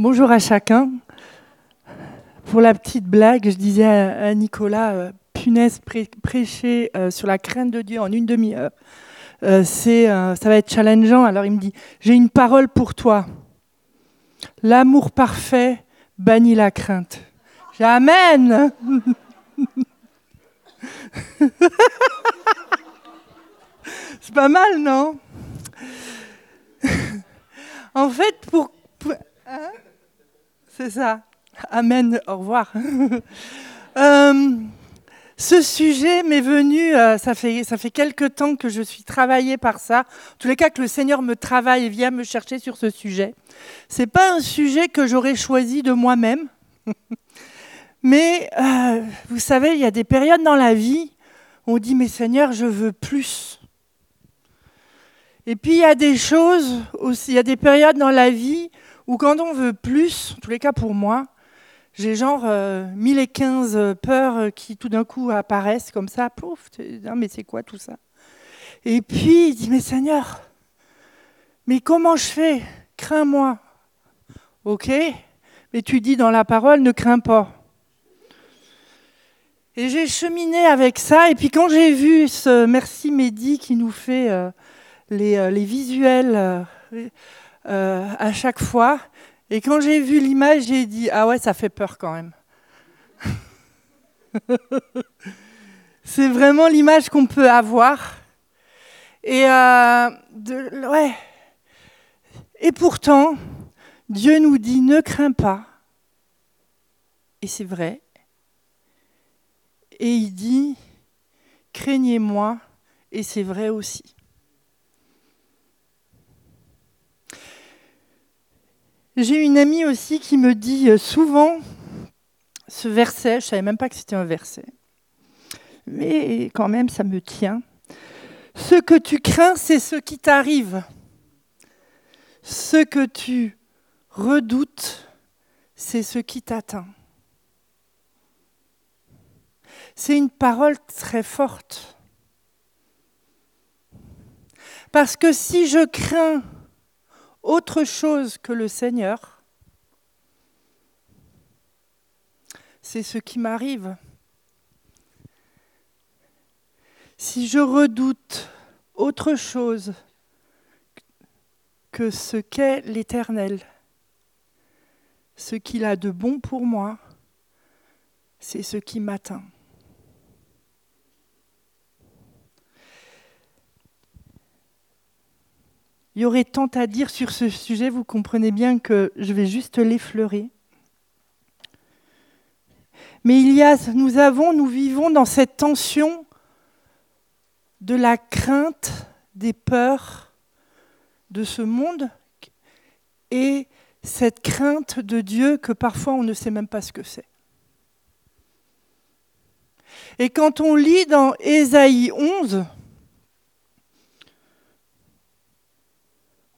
Bonjour à chacun. Pour la petite blague, je disais à, Nicolas, euh, punaise, prêcher euh, sur la crainte de Dieu en une demi-heure, euh, c'est, ça va être challengeant. Alors il me dit, j'ai une parole pour toi. L'amour parfait bannit la crainte. J'amène. c'est pas mal, non? En fait, pour... Hein? C'est ça. Amen, au revoir. Euh, ce sujet m'est venu, euh, ça, fait, ça fait quelque temps que je suis travaillée par ça. En tous les cas, que le Seigneur me travaille et vient me chercher sur ce sujet. Ce n'est pas un sujet que j'aurais choisi de moi-même. Mais euh, vous savez, il y a des périodes dans la vie où on dit, mais Seigneur, je veux plus. Et puis il y a des choses aussi, il y a des périodes dans la vie où quand on veut plus, en tous les cas pour moi, j'ai genre euh, 1015 peurs qui tout d'un coup apparaissent comme ça, pouf, non mais c'est quoi tout ça? Et puis il dit, mais Seigneur, mais comment je fais? Crains-moi. Ok, mais tu dis dans la parole, ne crains pas. Et j'ai cheminé avec ça, et puis quand j'ai vu ce Merci Mehdi qui nous fait euh, les, euh, les, visuels euh, à chaque fois, et quand j'ai vu l'image, j'ai dit Ah ouais, ça fait peur quand même. c'est vraiment l'image qu'on peut avoir. Et, euh, ouais. et pourtant, Dieu nous dit Ne crains pas. Et c'est vrai. Et il dit Craignez-moi. Et c'est vrai aussi. J'ai une amie aussi qui me dit euh, souvent ce verset, je ne savais même pas que c'était un verset, mais quand même ça me tient. Ce que tu crains, c'est ce qui t'arrive. Ce que tu redoutes, c'est ce qui t'atteint. C'est une parole très forte. Parce que si je crains autre chose que le Seigneur, c'est ce qui m'arrive. Si je redoute autre chose que ce qu'est l'Éternel, ce qu'il a de bon pour moi, c'est ce qui m'atteint. Il y aurait tant à dire sur ce sujet, vous comprenez bien que je vais juste l'effleurer. Mais il y a, nous avons, nous vivons dans cette tension de la crainte, des peurs de ce monde et cette crainte de Dieu que parfois on ne sait même pas ce que c'est. Et quand on lit dans Ésaïe 11,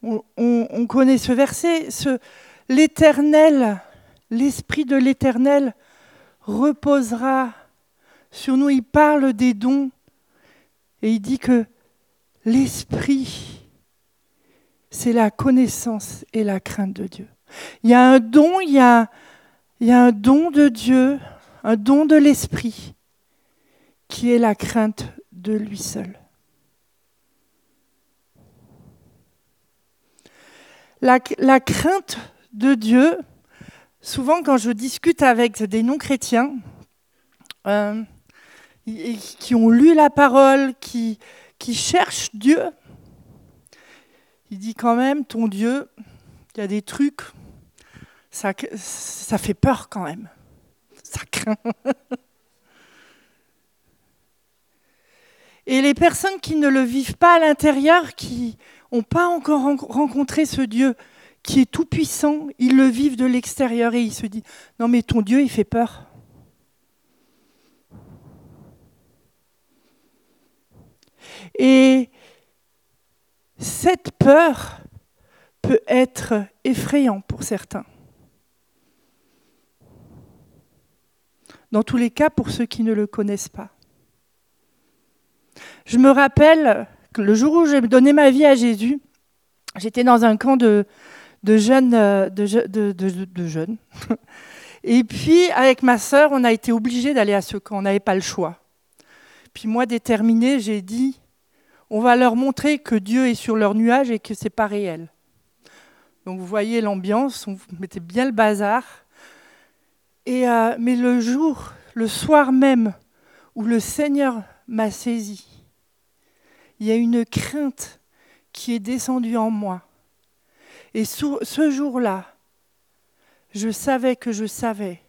On, connaît ce verset, l'Éternel, l'Esprit de l'Éternel reposera sur nous. Il parle des dons et il dit que l'Esprit, c'est la connaissance et la crainte de Dieu. Il y a un don, il y a un don de Dieu, un don de l'Esprit, qui est la crainte de lui seul. La, crainte de Dieu, souvent quand je discute avec des non-chrétiens, euh, qui ont lu la parole, qui, cherchent Dieu, il dit quand même, ton Dieu, il y a des trucs, ça, ça fait peur quand même. Ça craint. Et les personnes qui ne le vivent pas à l'intérieur, qui n'ont pas encore rencontré ce Dieu qui est tout puissant, ils le vivent de l'extérieur et ils se disent non mais ton Dieu il fait peur. Et cette peur peut être effrayante pour certains. Dans tous les cas, pour ceux qui ne le connaissent pas. Je me rappelle le jour où j'ai donné ma vie à Jésus, j'étais dans un camp de, de jeunes. De, je- de- de- de jeunes. Et puis, avec ma sœur, on a été obligés d'aller à ce camp. On n'avait pas le choix. Puis moi, déterminée, j'ai dit, on va leur montrer que Dieu est sur leur nuage et que c'est pas réel. Donc vous voyez l'ambiance, on mettait bien le bazar. Et, euh, mais le jour, le soir même, où le Seigneur m'a saisi, il y a une crainte qui est descendue en moi. Et ce jour-là, je savais que je savais,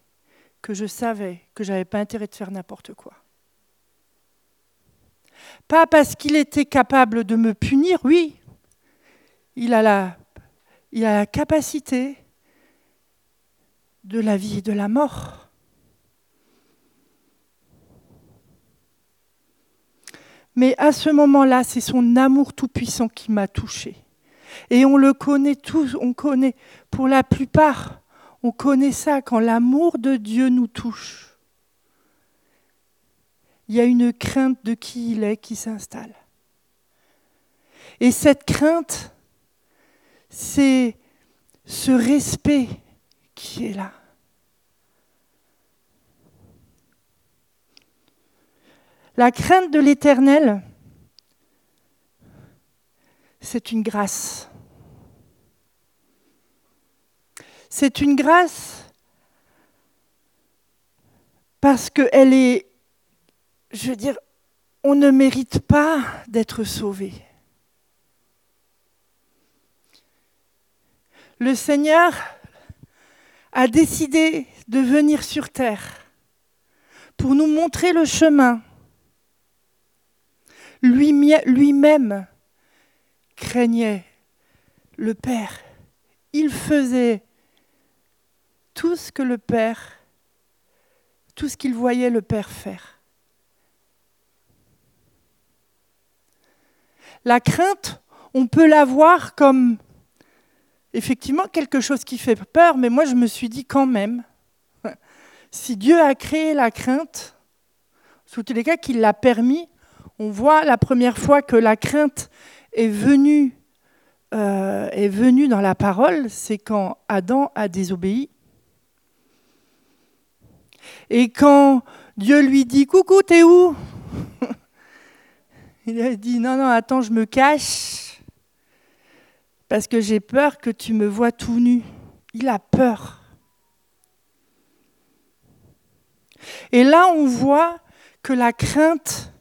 que je savais que j'avais pas intérêt de faire n'importe quoi. Pas parce qu'il était capable de me punir, oui, il a la, il a la capacité de la vie et de la mort. Mais à ce moment-là, c'est son amour tout-puissant qui m'a touché. Et on le connaît tous, on connaît, pour la plupart, on connaît ça quand l'amour de Dieu nous touche. Il y a une crainte de qui il est qui s'installe. Et cette crainte, c'est ce respect qui est là. La crainte de l'éternel, c'est une grâce. C'est une grâce parce qu'elle est, je veux dire, on ne mérite pas d'être sauvé. Le Seigneur a décidé de venir sur terre pour nous montrer le chemin. Lui- Lui-même craignait le Père. Il faisait tout ce que le Père, tout ce qu'il voyait le Père faire. La crainte, on peut la voir comme effectivement quelque chose qui fait peur, mais moi je me suis dit quand même, si Dieu a créé la crainte, sous tous les cas qu'il l'a permis, on voit la première fois que la crainte est venue, euh, est venue dans la parole, c'est quand Adam a désobéi. Et quand Dieu lui dit Coucou, t'es où? Il a dit Non, non, attends, je me cache parce que j'ai peur que tu me vois tout nu. Il a peur. Et là, on voit que la crainte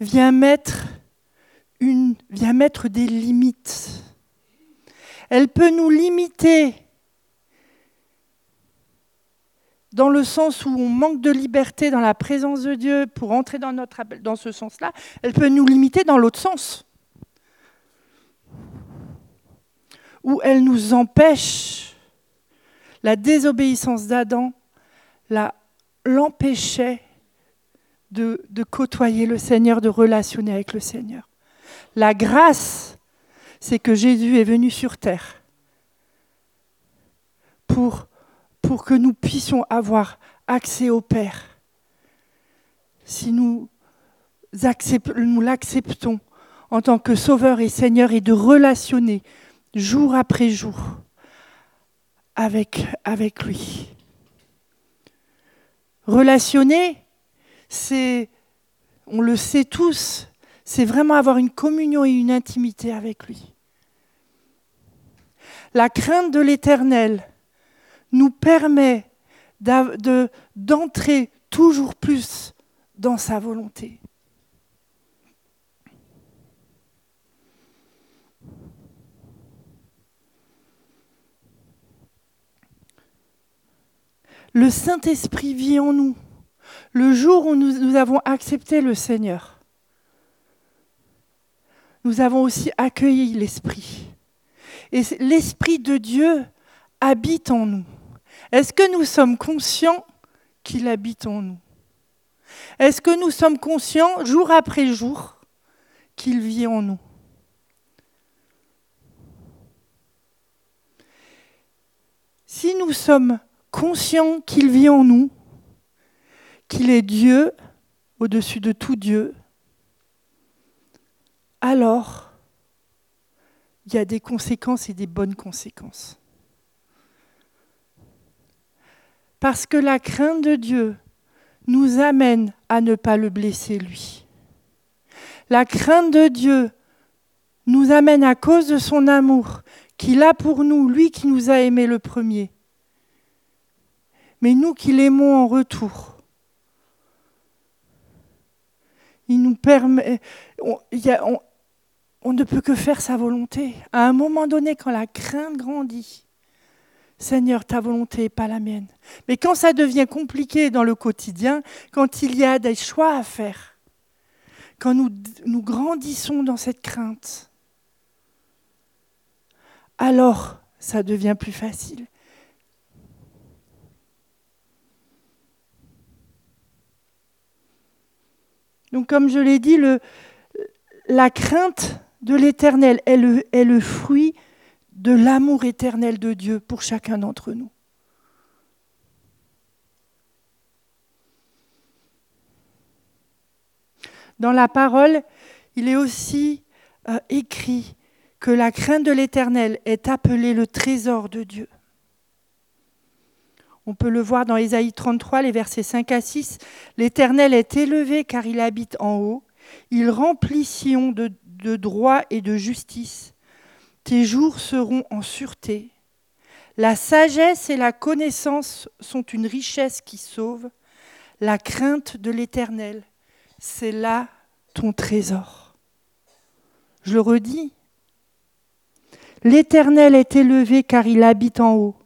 vient mettre, des limites. Elle peut nous limiter dans le sens où on manque de liberté dans la présence de Dieu pour entrer dans, notre, dans ce sens-là. Elle peut nous limiter dans l'autre sens. Où elle nous empêche. La désobéissance d'Adam l'empêchait de, côtoyer le Seigneur, de relationner avec le Seigneur. La grâce, c'est que Jésus est venu sur terre pour, que nous puissions avoir accès au Père. Si nous, accept- nous l'acceptons en tant que Sauveur et Seigneur et de relationner jour après jour avec lui. Relationner, c'est, on le sait tous, c'est vraiment avoir une communion et une intimité avec lui. La crainte de l'éternel nous permet d'entrer toujours plus dans sa volonté. Le Saint-Esprit vit en nous. Le jour où nous, avons accepté le Seigneur, nous avons aussi accueilli l'Esprit. Et l'Esprit de Dieu habite en nous. Est-ce que nous sommes conscients qu'il habite en nous? Est-ce que nous sommes conscients, jour après jour, qu'il vit en nous? Si nous sommes conscients qu'il vit en nous, qu'il est Dieu au-dessus de tout Dieu, alors il y a des conséquences et des bonnes conséquences. Parce que la crainte de Dieu nous amène à ne pas le blesser, lui. La crainte de Dieu nous amène à cause de son amour qu'il a pour nous, lui qui nous a aimés le premier, mais nous qui l'aimons en retour. Il nous permet, on, ne peut que faire sa volonté. À un moment donné, quand la crainte grandit, Seigneur, ta volonté n'est pas la mienne. Mais quand ça devient compliqué dans le quotidien, quand il y a des choix à faire, quand nous, nous grandissons dans cette crainte, alors ça devient plus facile. Donc comme je l'ai dit, la crainte de l'Éternel est le, est le fruit de l'amour éternel de Dieu pour chacun d'entre nous. Dans la parole, il est aussi euh, écrit que la crainte de l'Éternel est appelée le trésor de Dieu. On peut le voir dans Ésaïe 33, les versets 5 à 6. L'Éternel est élevé car il habite en haut. Il remplit Sion de, de droit et de justice. Tes jours seront en sûreté. La sagesse et la connaissance sont une richesse qui sauve. La crainte de l'Éternel, c'est là ton trésor. Je le redis. L'Éternel est élevé car il habite en haut.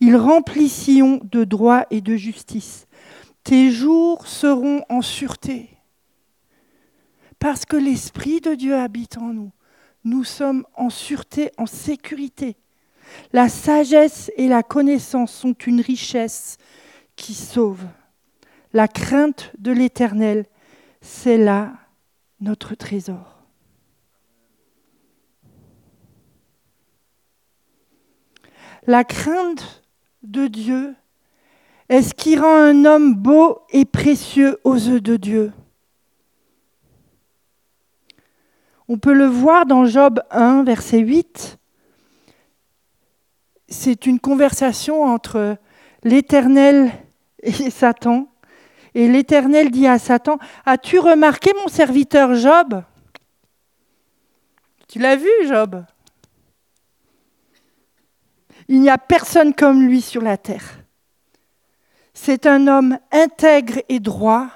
Il remplit Sion de droit et de justice. Tes jours seront en sûreté. Parce que l'Esprit de Dieu habite en nous nous sommes en sûreté, en sécurité. La sagesse et la connaissance sont une richesse qui sauve. La crainte de l'Éternel, c'est là notre trésor. La crainte de Dieu? Est ce qui rend un homme beau et précieux aux yeux de Dieu? On peut le voir dans Job 1, verset 8. C'est une conversation entre l'Éternel et Satan. Et l'Éternel dit à Satan, As-tu remarqué mon serviteur Job? Tu l'as vu, Job? Il n'y a personne comme lui sur la terre. C'est un homme intègre et droit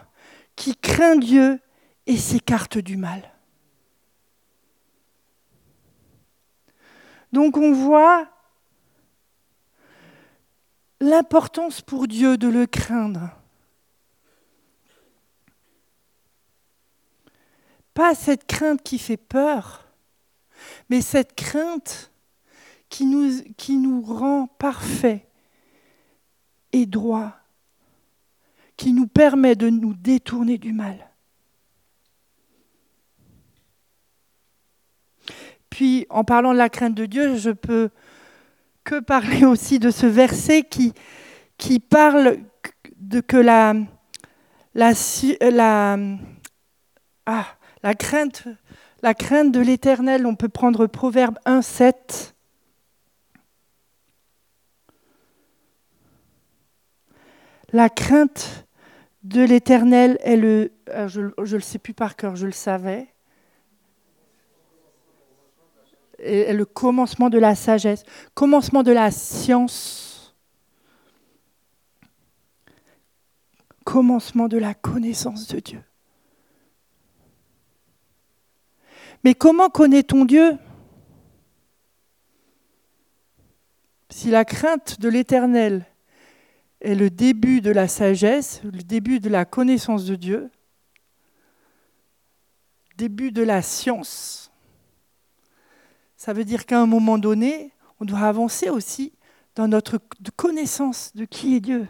qui craint Dieu et s'écarte du mal. Donc on voit l'importance pour Dieu de le craindre. Pas cette crainte qui fait peur, mais cette crainte qui nous, qui nous rend parfaits et droits, qui nous permet de nous détourner du mal. Puis, en parlant de la crainte de Dieu, je peux que parler aussi de ce verset qui, qui parle de que la, la, la, ah, la, crainte, la crainte de l'éternel, on peut prendre Proverbe 1, 7. La crainte de l'éternel est le. Euh, je ne le sais plus par cœur, je le savais. le commencement de la sagesse, commencement de la science, commencement de la connaissance de Dieu. Mais comment connaît-on Dieu? Si la crainte de l'Éternel est le début de la sagesse, le début de la connaissance de Dieu, début de la science, ça veut dire qu'à un moment donné, on doit avancer aussi dans notre connaissance de qui est Dieu.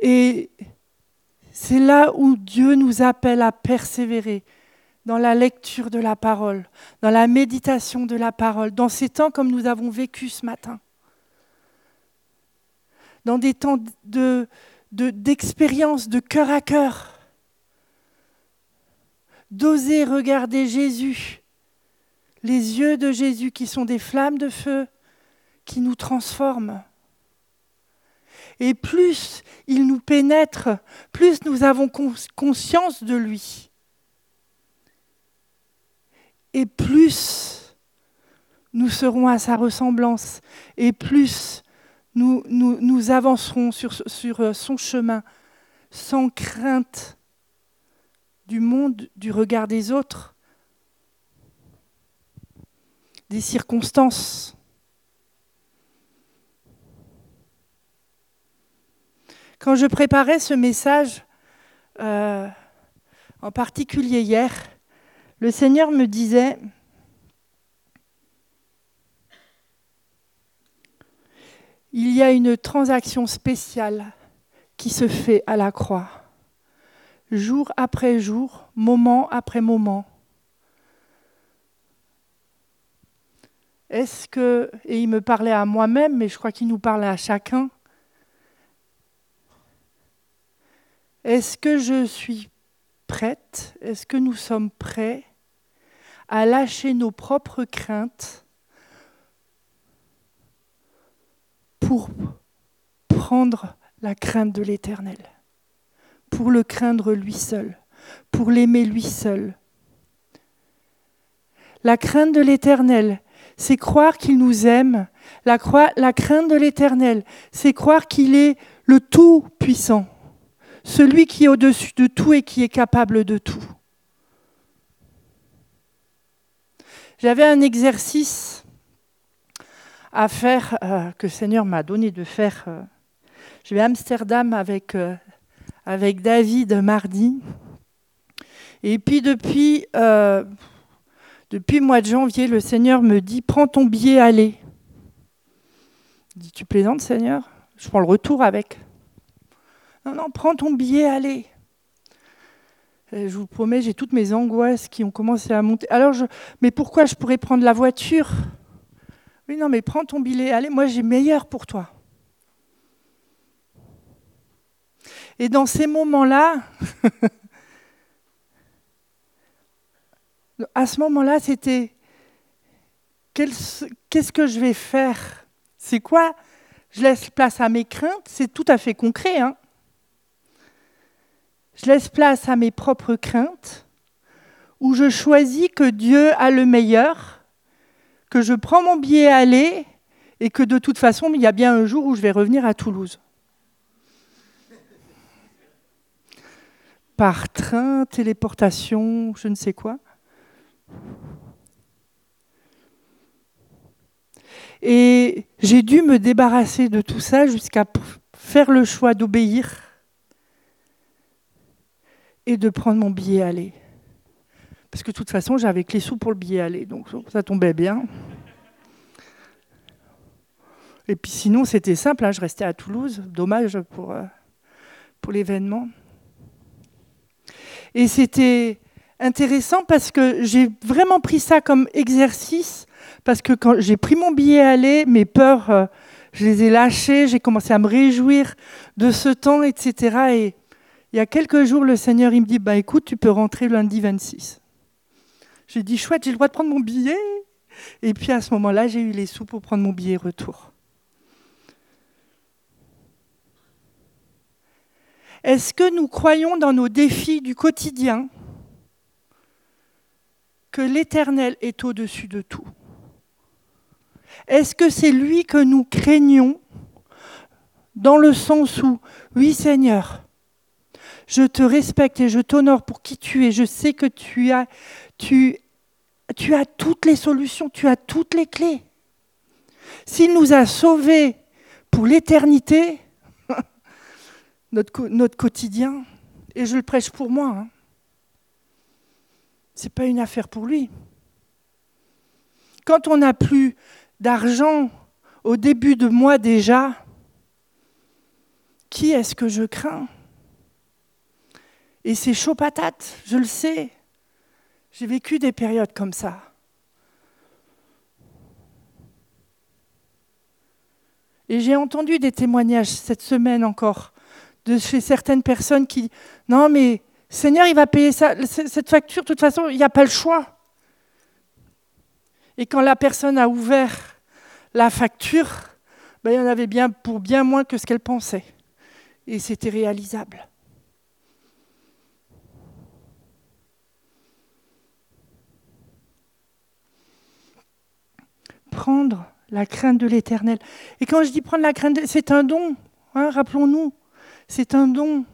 Et c'est là où Dieu nous appelle à persévérer dans la lecture de la parole, dans la méditation de la parole, dans ces temps comme nous avons vécu ce matin, dans des temps d'expérience, de, de cœur à cœur d'oser regarder Jésus, les yeux de Jésus qui sont des flammes de feu, qui nous transforme. Et plus il nous pénètre, plus nous avons conscience de lui. Et plus nous serons à sa ressemblance, et plus nous, nous, avancerons sur, sur son chemin sans crainte du monde, du regard des autres, des circonstances. Quand je préparais ce message, euh, en particulier hier, le Seigneur me disait, il y a une transaction spéciale qui se fait à la croix, jour après jour, moment après moment. Est-ce que, et il me parlait à moi-même, mais je crois qu'il nous parlait à chacun, est-ce que je suis prête, est-ce que nous sommes prêts? À lâcher nos propres craintes pour prendre la crainte de l'Éternel, pour le craindre lui seul, pour l'aimer lui seul. La crainte de l'Éternel, c'est croire qu'il nous aime. La, crainte de l'Éternel, c'est croire qu'il est le Tout-Puissant, celui qui est au-dessus de tout et qui est capable de tout. J'avais un exercice à faire euh, que le Seigneur m'a donné de faire. Euh, je vais à Amsterdam avec, euh, avec David mardi. Et puis depuis, euh, depuis le mois de janvier, le Seigneur me dit Prends ton billet, allez. Je dis Tu plaisantes, Seigneur? Je prends le retour avec. Non, non, prends ton billet, allez. Je vous promets, j'ai toutes mes angoisses qui ont commencé à monter. Alors, je, mais pourquoi je pourrais prendre la voiture? Oui, non, mais prends ton billet, allez, moi j'ai meilleur pour toi. Et dans ces moments-là, à ce moment-là, c'était qu'est-ce que je vais faire? C'est quoi? Je laisse place à mes craintes, c'est tout à fait concret. Hein je laisse place à mes propres craintes, ou je choisis que Dieu a le meilleur, que je prends mon billet aller, et que de toute façon, il y a bien un jour où je vais revenir à Toulouse. par train, téléportation, je ne sais quoi. Et j'ai dû me débarrasser de tout ça jusqu'à faire le choix d'obéir et de prendre mon billet aller. Parce que de toute façon, j'avais que les sous pour le billet aller, donc ça tombait bien. Et puis sinon, c'était simple, hein, je restais à Toulouse, dommage pour, euh, pour l'événement. Et c'était intéressant parce que j'ai vraiment pris ça comme exercice, parce que quand j'ai pris mon billet aller, mes peurs, euh, je les ai lâchées, j'ai commencé à me réjouir de ce temps, etc. Et il y a quelques jours, le Seigneur, il me dit, bah écoute, tu peux rentrer lundi 26. J'ai dit, chouette, j'ai le droit de prendre mon billet. Et puis à ce moment-là, j'ai eu les sous pour prendre mon billet retour. Est-ce que nous croyons dans nos défis du quotidien que l'Éternel est au-dessus de tout? Est-ce que c'est lui que nous craignons dans le sens où, oui Seigneur, je te respecte et je t'honore pour qui tu es, je sais que tu as, tu, tu as toutes les solutions, tu as toutes les clés. S'il nous a sauvés pour l'éternité, notre, notre quotidien. Et je le prêche pour moi. Hein. Ce n'est pas une affaire pour lui. Quand on n'a plus d'argent au début de mois déjà, qui est-ce que je crains? Et c'est chaud patate, je le sais. J'ai vécu des périodes comme ça. Et j'ai entendu des témoignages cette semaine encore de chez certaines personnes qui, non mais Seigneur, il va payer ça, cette facture, de toute façon, il n'y a pas le choix. Et quand la personne a ouvert la facture, ben, il y en avait bien pour bien moins que ce qu'elle pensait. Et c'était réalisable. Prendre la crainte de l'éternel. Et quand je dis prendre la crainte, c'est un don, hein, rappelons-nous, c'est un don.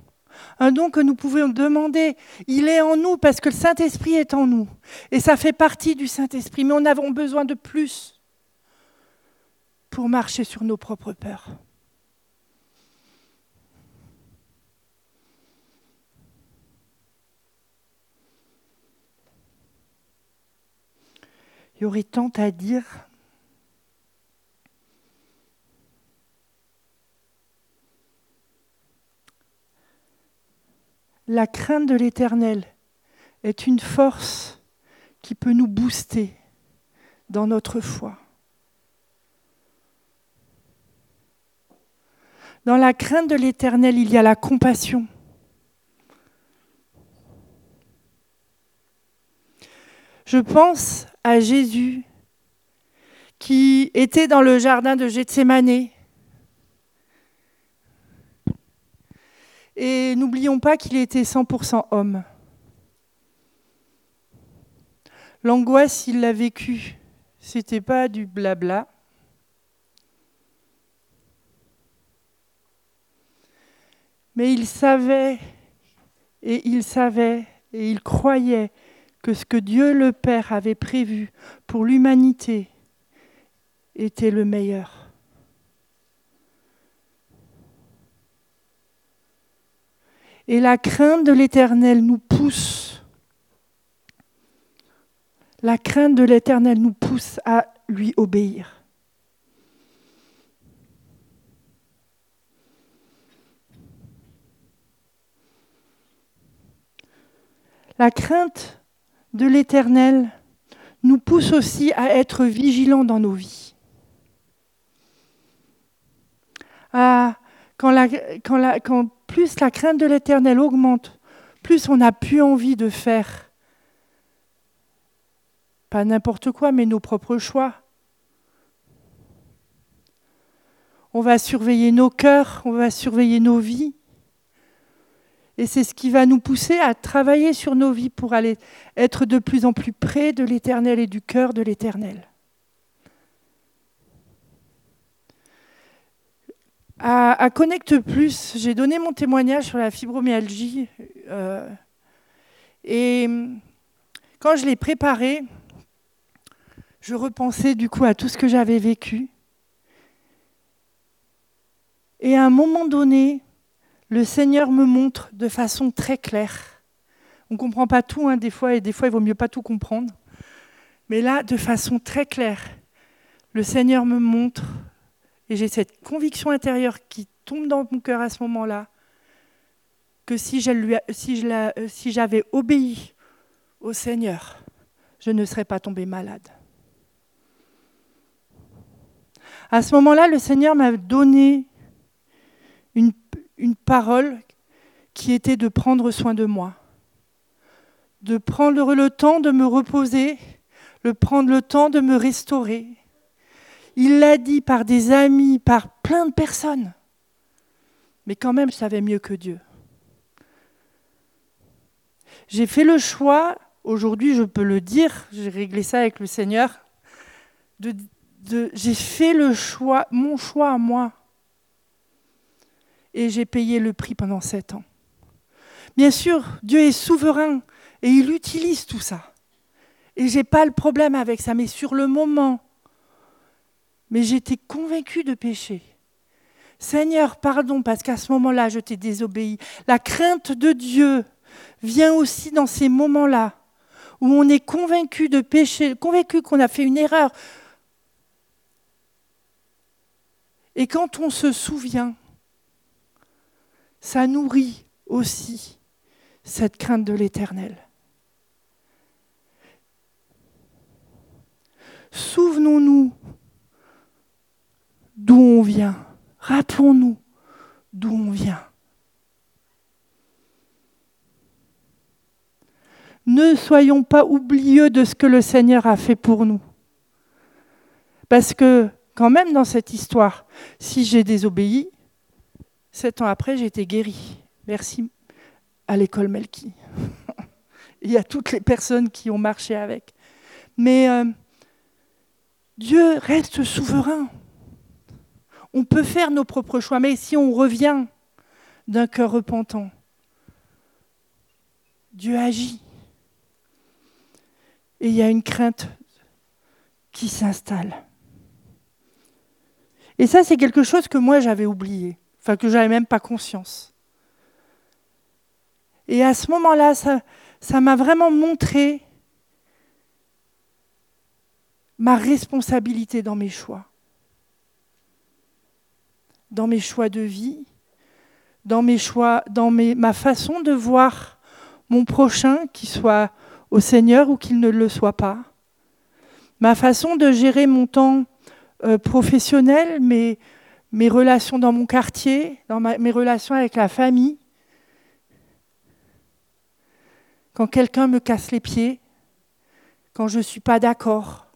Un don que nous pouvons demander. Il est en nous parce que le Saint-Esprit est en nous. Et ça fait partie du Saint-Esprit. Mais on a besoin de plus pour marcher sur nos propres peurs. Il y aurait tant à dire. La crainte de l'Éternel est une force qui peut nous booster dans notre foi. Dans la crainte de l'Éternel, il y a la compassion. Je pense à Jésus qui était dans le jardin de Gethsemane. Et n'oublions pas qu'il était 100% homme. L'angoisse, il l'a vécue. C'était pas du blabla. Mais il savait, et il savait, et il croyait que ce que Dieu le Père avait prévu pour l'humanité était le meilleur. Et la crainte de l'Éternel nous pousse. La crainte de l'Éternel nous pousse à lui obéir. La crainte de l'Éternel nous pousse aussi à être vigilants dans nos vies. quand, quand plus la crainte de l'Éternel augmente, plus on n'a plus envie de faire pas n'importe quoi, mais nos propres choix. On va surveiller nos cœurs, on va surveiller nos vies. Et c'est ce qui va nous pousser à travailler sur nos vies pour aller être de plus en plus près de l'Éternel et du cœur de l'Éternel. À, Connecte Plus, j'ai donné mon témoignage sur la fibromyalgie. Euh, et quand je l'ai préparé, je repensais du coup à tout ce que j'avais vécu. Et à un moment donné, le Seigneur me montre de façon très claire. On ne comprend pas tout, hein, des fois, et des fois, il vaut mieux pas tout comprendre. Mais là, de façon très claire, le Seigneur me montre, et j'ai cette conviction intérieure qui tombe dans mon cœur à ce moment-là, que si j'avais obéi au Seigneur, je ne serais pas tombée malade. À ce moment-là, le Seigneur m'a donné une parole qui était de prendre soin de moi, de prendre le temps de me reposer, de prendre le temps de me restaurer. Il l'a dit par des amis, par plein de personnes. Mais quand même, je savais mieux que Dieu. J'ai fait le choix, aujourd'hui je peux le dire, j'ai réglé ça avec le Seigneur, j'ai fait le choix, mon choix à moi et j'ai payé le prix pendant sept ans. Bien sûr, Dieu est souverain et il utilise tout ça. Et je n'ai pas le problème avec ça, mais sur le moment, mais j'étais convaincue de pécher. Seigneur, pardon, parce qu'à ce moment-là, je t'ai désobéi. La crainte de Dieu vient aussi dans ces moments-là où on est convaincu de pécher, convaincu qu'on a fait une erreur. Et quand on se souvient ça nourrit aussi cette crainte de l'éternel. Souvenons-nous d'où on vient. Rappelons-nous d'où on vient. Ne soyons pas oublieux de ce que le Seigneur a fait pour nous. Parce que quand même dans cette histoire. Si j'ai désobéi, sept ans après, j'ai été guérie. Merci à l'école Melki. Y a toutes les personnes qui ont marché avec. Mais euh, Dieu reste souverain. On peut faire nos propres choix, mais si on revient d'un cœur repentant, Dieu agit. Et il y a une crainte qui s'installe. Et ça, c'est quelque chose que moi j'avais oublié, enfin que j'avais même pas conscience. Et à ce moment-là, ça, ça m'a vraiment montré ma responsabilité dans mes choix, dans mes choix de vie, dans ma façon de voir mon prochain, qu'il soit au Seigneur ou qu'il ne le soit pas, ma façon de gérer mon temps euh, professionnel, mes, mes relations dans mon quartier, dans mes relations avec la famille. Quand quelqu'un me casse les pieds, quand je ne suis pas d'accord,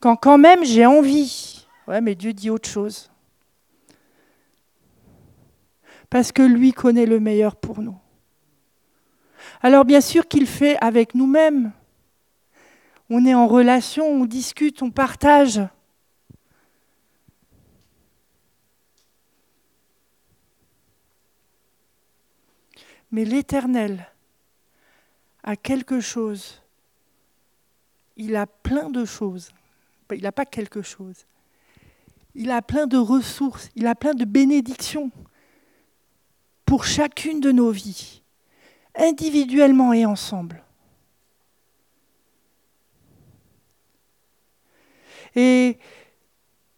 quand quand même j'ai envie, ouais, mais Dieu dit autre chose. Parce que lui connaît le meilleur pour nous. Alors bien sûr qu'il fait avec nous-mêmes. On est en relation, on discute, on partage. Mais l'Éternel a quelque chose. Il a plein de choses. Il n'a pas quelque chose. Il a plein de ressources, il a plein de bénédictions pour chacune de nos vies, individuellement et ensemble. Et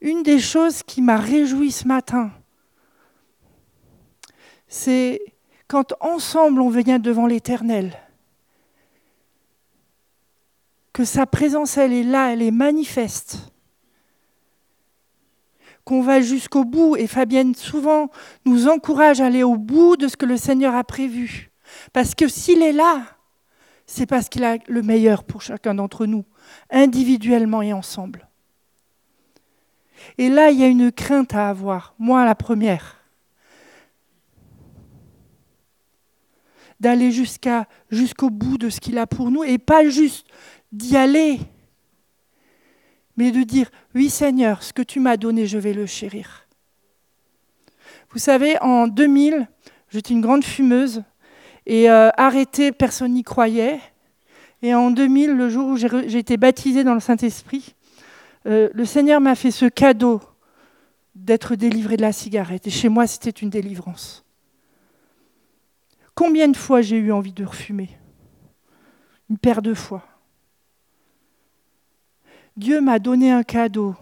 une des choses qui m'a réjoui ce matin, c'est quand ensemble on vient devant l'Éternel, que sa présence, elle est là, elle est manifeste, qu'on va jusqu'au bout, et Fabienne souvent nous encourage à aller au bout de ce que le Seigneur a prévu. Parce que s'il est là, c'est parce qu'il a le meilleur pour chacun d'entre nous, individuellement et ensemble. Et là, il y a une crainte à avoir, moi la première. D'aller jusqu'à, jusqu'au bout de ce qu'il a pour nous et pas juste d'y aller, mais de dire, oui Seigneur, ce que tu m'as donné, je vais le chérir. Vous savez, en 2000, j'étais une grande fumeuse et euh, arrêtée, personne n'y croyait. Et en 2000, le jour où j'ai été baptisée dans le Saint-Esprit, euh, le Seigneur m'a fait ce cadeau d'être délivré de la cigarette. Et chez moi, c'était une délivrance. Combien de fois j'ai eu envie de refumer? Une paire de fois. Dieu m'a donné un cadeau.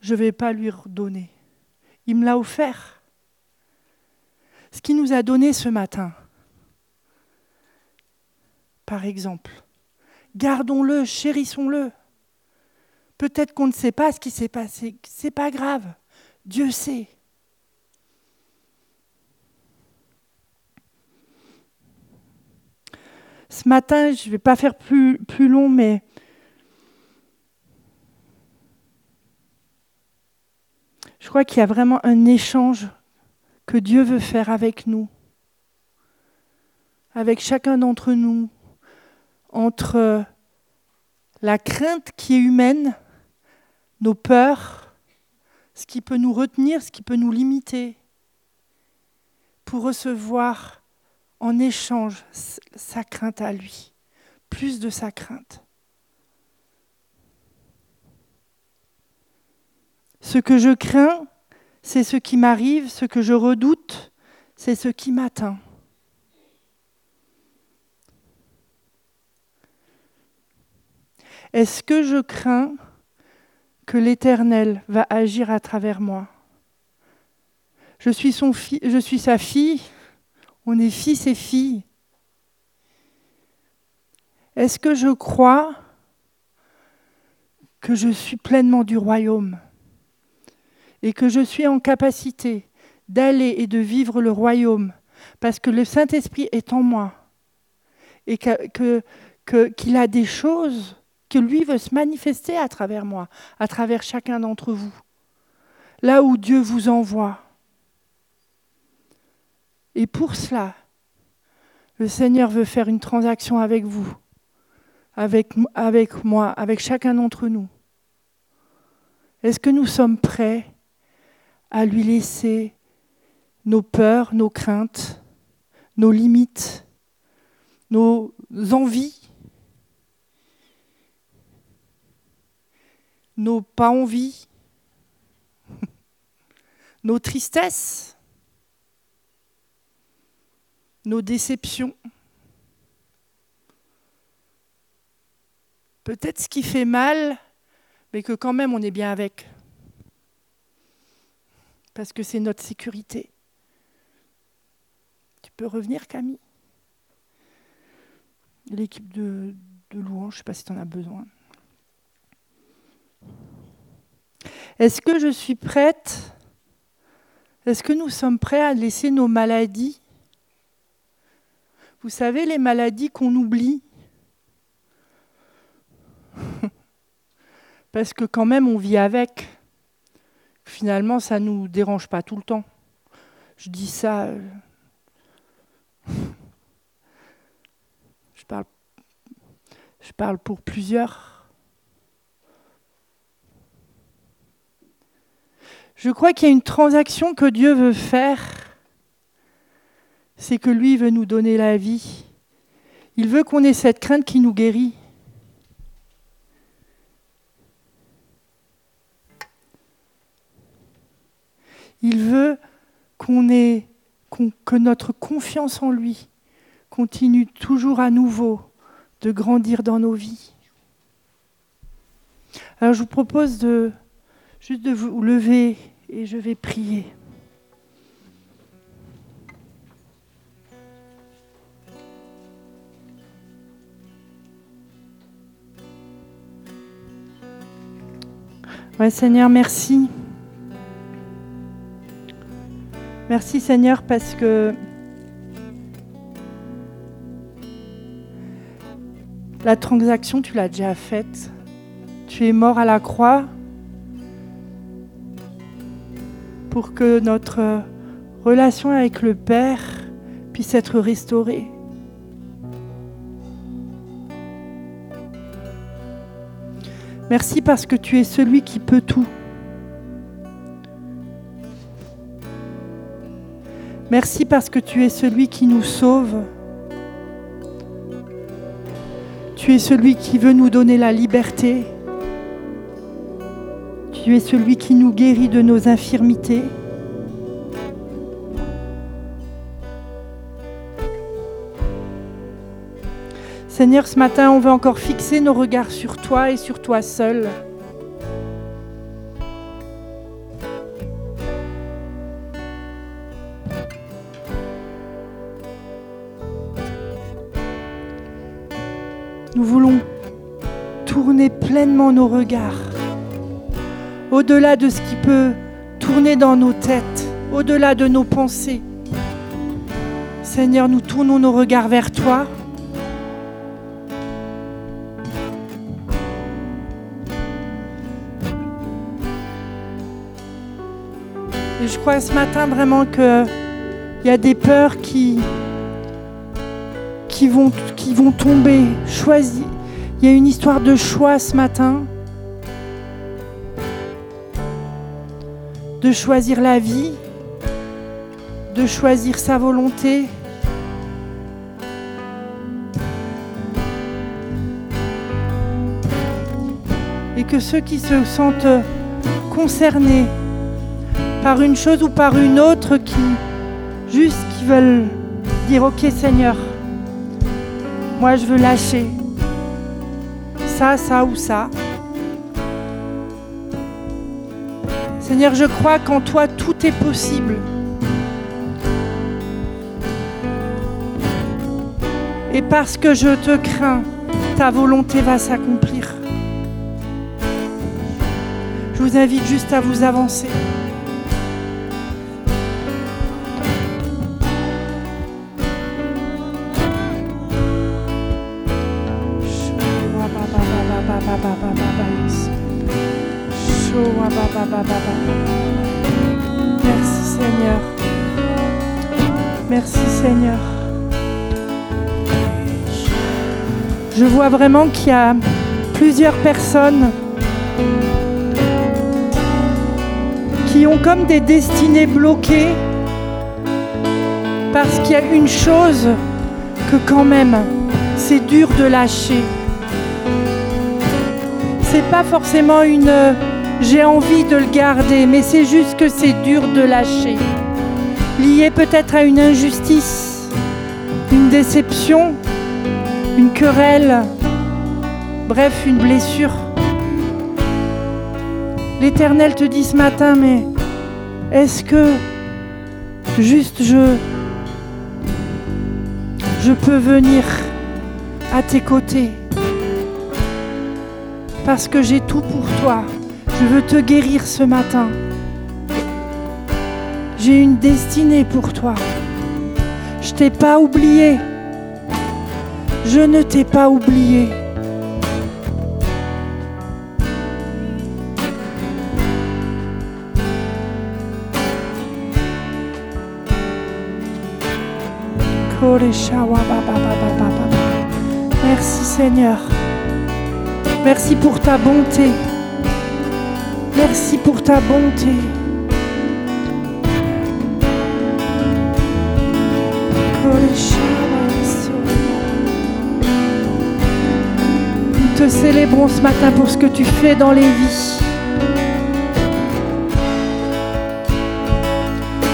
Je ne vais pas lui redonner. Il me l'a offert. Ce qu'il nous a donné ce matin, par exemple, gardons-le, chérissons-le. Peut-être qu'on ne sait pas ce qui s'est passé. C'est pas grave. Dieu sait. Ce matin, je ne vais pas faire plus, plus long, mais qu'il y a vraiment un échange que Dieu veut faire avec nous, avec chacun d'entre nous, entre la crainte qui est humaine nos peurs, ce qui peut nous retenir, ce qui peut nous limiter, pour recevoir en échange sa crainte à lui, plus de sa crainte. Ce que je crains, c'est ce qui m'arrive, ce que je redoute, c'est ce qui m'atteint. Est-ce que je crains que l'Éternel va agir à travers moi? Je suis, son je suis sa fille, on est fils et filles. Est-ce que je crois que je suis pleinement du royaume? Et que je suis en capacité d'aller et de vivre le royaume parce que le Saint-Esprit est en moi et qu'il que, a des choses que lui veut se manifester à travers moi, à travers chacun d'entre vous. Là où Dieu vous envoie. Et pour cela, le Seigneur veut faire une transaction avec vous, avec moi, avec chacun d'entre nous. Est-ce que nous sommes prêts à lui laisser nos peurs, nos craintes, nos limites, nos envies, nos pas envies, nos tristesses nos déceptions. Peut-être ce qui fait mal, mais que quand même on est bien avec. Parce que c'est notre sécurité. Tu peux revenir, Camille? L'équipe de, de je ne sais pas si tu en as besoin. Est-ce que je suis prête? Est-ce que nous sommes prêts à laisser nos maladies? Vous savez, les maladies qu'on oublie, parce que quand même on vit avec. Finalement, ça ne nous dérange pas tout le temps. Je dis ça. Euh, je, parle, je parle pour plusieurs. Je crois qu'il y a une transaction que Dieu veut faire c'est que lui veut nous donner la vie. Il veut qu'on ait cette crainte qui nous guérit. Il veut qu'on ait, que notre confiance en lui continue toujours à nouveau de grandir dans nos vies. Alors je vous propose de juste de vous lever et je vais prier. Ouais, Seigneur, merci. Merci Seigneur parce que la transaction, tu l'as déjà faite. Tu es mort à la croix pour que notre relation avec le Père puisse être restaurée. Merci parce que tu es celui qui peut tout. Merci parce que tu es celui qui nous sauve. Tu es celui qui veut nous donner la liberté. Tu es celui qui nous guérit de nos infirmités. Seigneur, ce matin, on veut encore fixer nos regards sur toi et sur toi seul. Nos regards au-delà de ce qui peut tourner dans nos têtes, au-delà de nos pensées. Seigneur, nous tournons nos regards vers toi. je crois ce matin vraiment qu'il y a des peurs qui, qui, vont, qui vont tomber. Choisis. Il y a une histoire de choix ce matin. De choisir la vie, de choisir sa volonté. Et que ceux qui se sentent concernés par une chose ou par une autre qui juste qui veulent dire ok Seigneur, moi je veux lâcher ça, ça ou ça. Seigneur, je crois qu'en toi tout est possible. Et parce que je te crains, ta volonté va s'accomplir. Je vous invite juste à vous avancer. Merci Seigneur. Merci Seigneur. Je vois vraiment qu'il y a plusieurs personnes qui ont comme des destinées bloquées parce qu'il y a une chose que quand même c'est dur de lâcher. C'est pas forcément une j'ai envie de le garder, mais c'est juste que c'est dur de lâcher. Lié peut-être à une injustice, une déception, une querelle, bref, une blessure. L'Éternel te dit ce matin, mais est-ce que juste je, je peux venir à tes côtés? Parce que j'ai tout pour toi. Je veux te guérir ce matin. J'ai une destinée pour toi. Je t'ai pas oublié. Je ne t'ai pas oublié. Merci Seigneur. Merci pour ta bonté. Merci pour ta bonté. Nous te célébrons ce matin pour ce que tu fais dans les vies.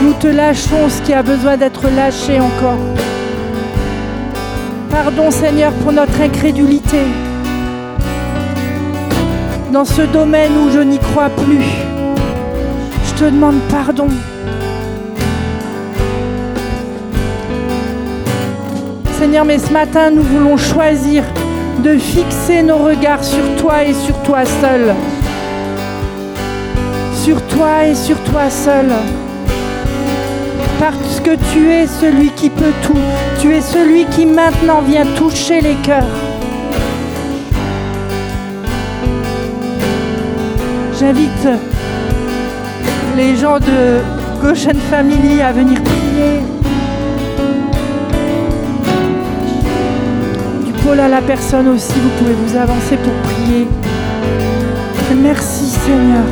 Nous te lâchons ce qui a besoin d'être lâché encore. Pardon Seigneur pour notre incrédulité. Dans ce domaine où je n'y crois plus, je te demande pardon. Seigneur, mais ce matin, nous voulons choisir de fixer nos regards sur toi et sur toi seul. Sur toi et sur toi seul parce que tu es celui qui peut tout. Tu es celui qui maintenant vient toucher les cœurs. J'invite les gens de Goshen Family à venir prier. Du pôle à la personne aussi, vous pouvez vous avancer pour prier. Merci Seigneur.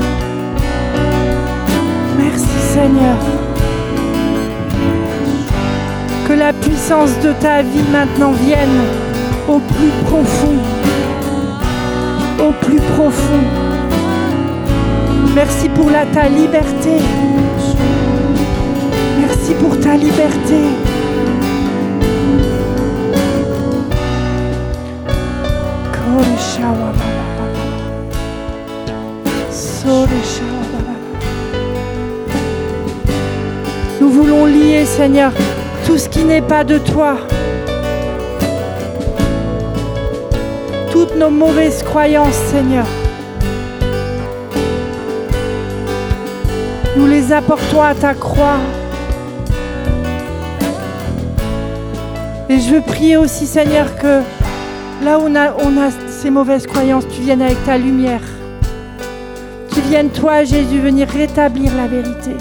Merci Seigneur. Que la puissance de ta vie maintenant vienne au plus profond. Au plus profond. Merci pour la, ta liberté. Merci pour ta liberté. Nous voulons lier, Seigneur, tout ce qui n'est pas de toi. Toutes nos mauvaises croyances, Seigneur. Nous les apportons à ta croix. Et je veux prier aussi, Seigneur, que là où on a, ces mauvaises croyances, tu viennes avec ta lumière. Tu viennes, toi, Jésus, venir rétablir la vérité.